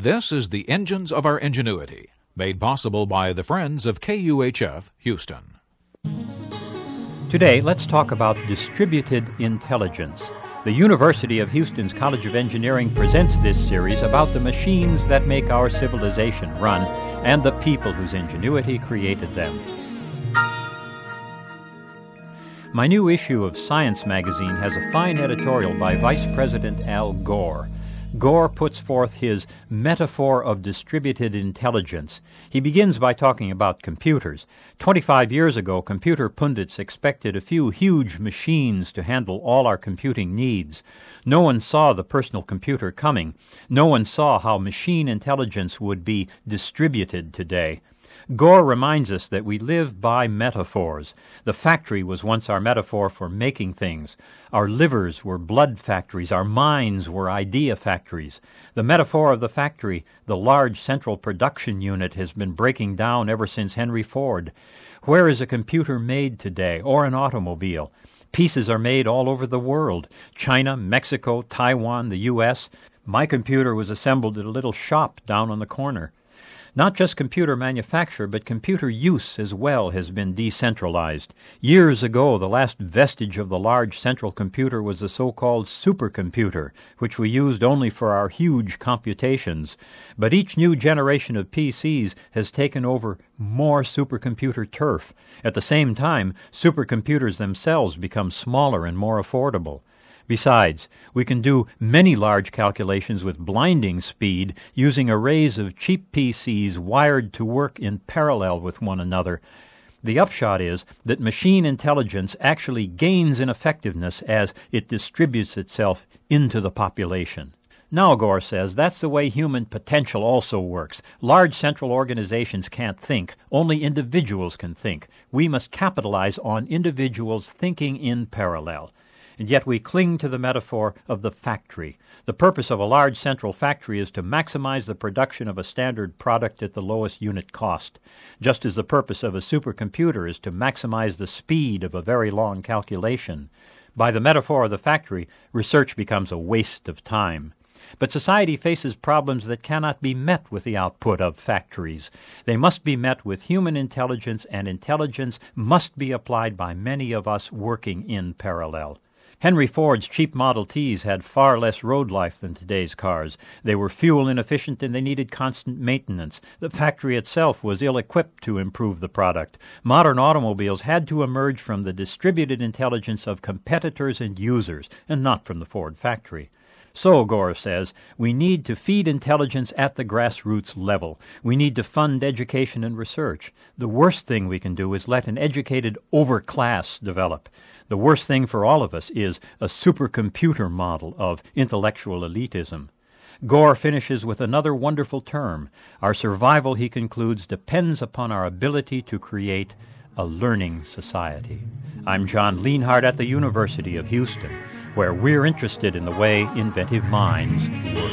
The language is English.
This is the Engines of Our Ingenuity, made possible by the Friends of KUHF Houston. Today, let's talk about distributed intelligence. The University of Houston's College of Engineering presents this series about the machines that make our civilization run and the people whose ingenuity created them. My new issue of Science magazine has a fine editorial by Vice President Al Gore. Gore puts forth his metaphor of distributed intelligence. He begins by talking about computers. Twenty five years ago, computer pundits expected a few huge machines to handle all our computing needs. No one saw the personal computer coming. No one saw how machine intelligence would be distributed today. Gore reminds us that we live by metaphors. The factory was once our metaphor for making things. Our livers were blood factories. Our minds were idea factories. The metaphor of the factory, the large central production unit, has been breaking down ever since Henry Ford. Where is a computer made today, or an automobile? Pieces are made all over the world China, Mexico, Taiwan, the U.S. My computer was assembled at a little shop down on the corner. Not just computer manufacture, but computer use as well has been decentralized. Years ago, the last vestige of the large central computer was the so called supercomputer, which we used only for our huge computations. But each new generation of PCs has taken over more supercomputer turf. At the same time, supercomputers themselves become smaller and more affordable. Besides, we can do many large calculations with blinding speed using arrays of cheap PCs wired to work in parallel with one another. The upshot is that machine intelligence actually gains in effectiveness as it distributes itself into the population. Now, Gore says, that's the way human potential also works. Large central organizations can't think, only individuals can think. We must capitalize on individuals thinking in parallel and yet we cling to the metaphor of the factory. The purpose of a large central factory is to maximize the production of a standard product at the lowest unit cost, just as the purpose of a supercomputer is to maximize the speed of a very long calculation. By the metaphor of the factory, research becomes a waste of time. But society faces problems that cannot be met with the output of factories. They must be met with human intelligence, and intelligence must be applied by many of us working in parallel. Henry Ford's cheap Model Ts had far less road life than today's cars. They were fuel inefficient and they needed constant maintenance. The factory itself was ill equipped to improve the product. Modern automobiles had to emerge from the distributed intelligence of competitors and users, and not from the Ford factory. So, Gore says, we need to feed intelligence at the grassroots level. We need to fund education and research. The worst thing we can do is let an educated overclass develop. The worst thing for all of us is a supercomputer model of intellectual elitism. Gore finishes with another wonderful term. Our survival, he concludes, depends upon our ability to create a learning society. I'm John Lienhard at the University of Houston, where we're interested in the way inventive minds work.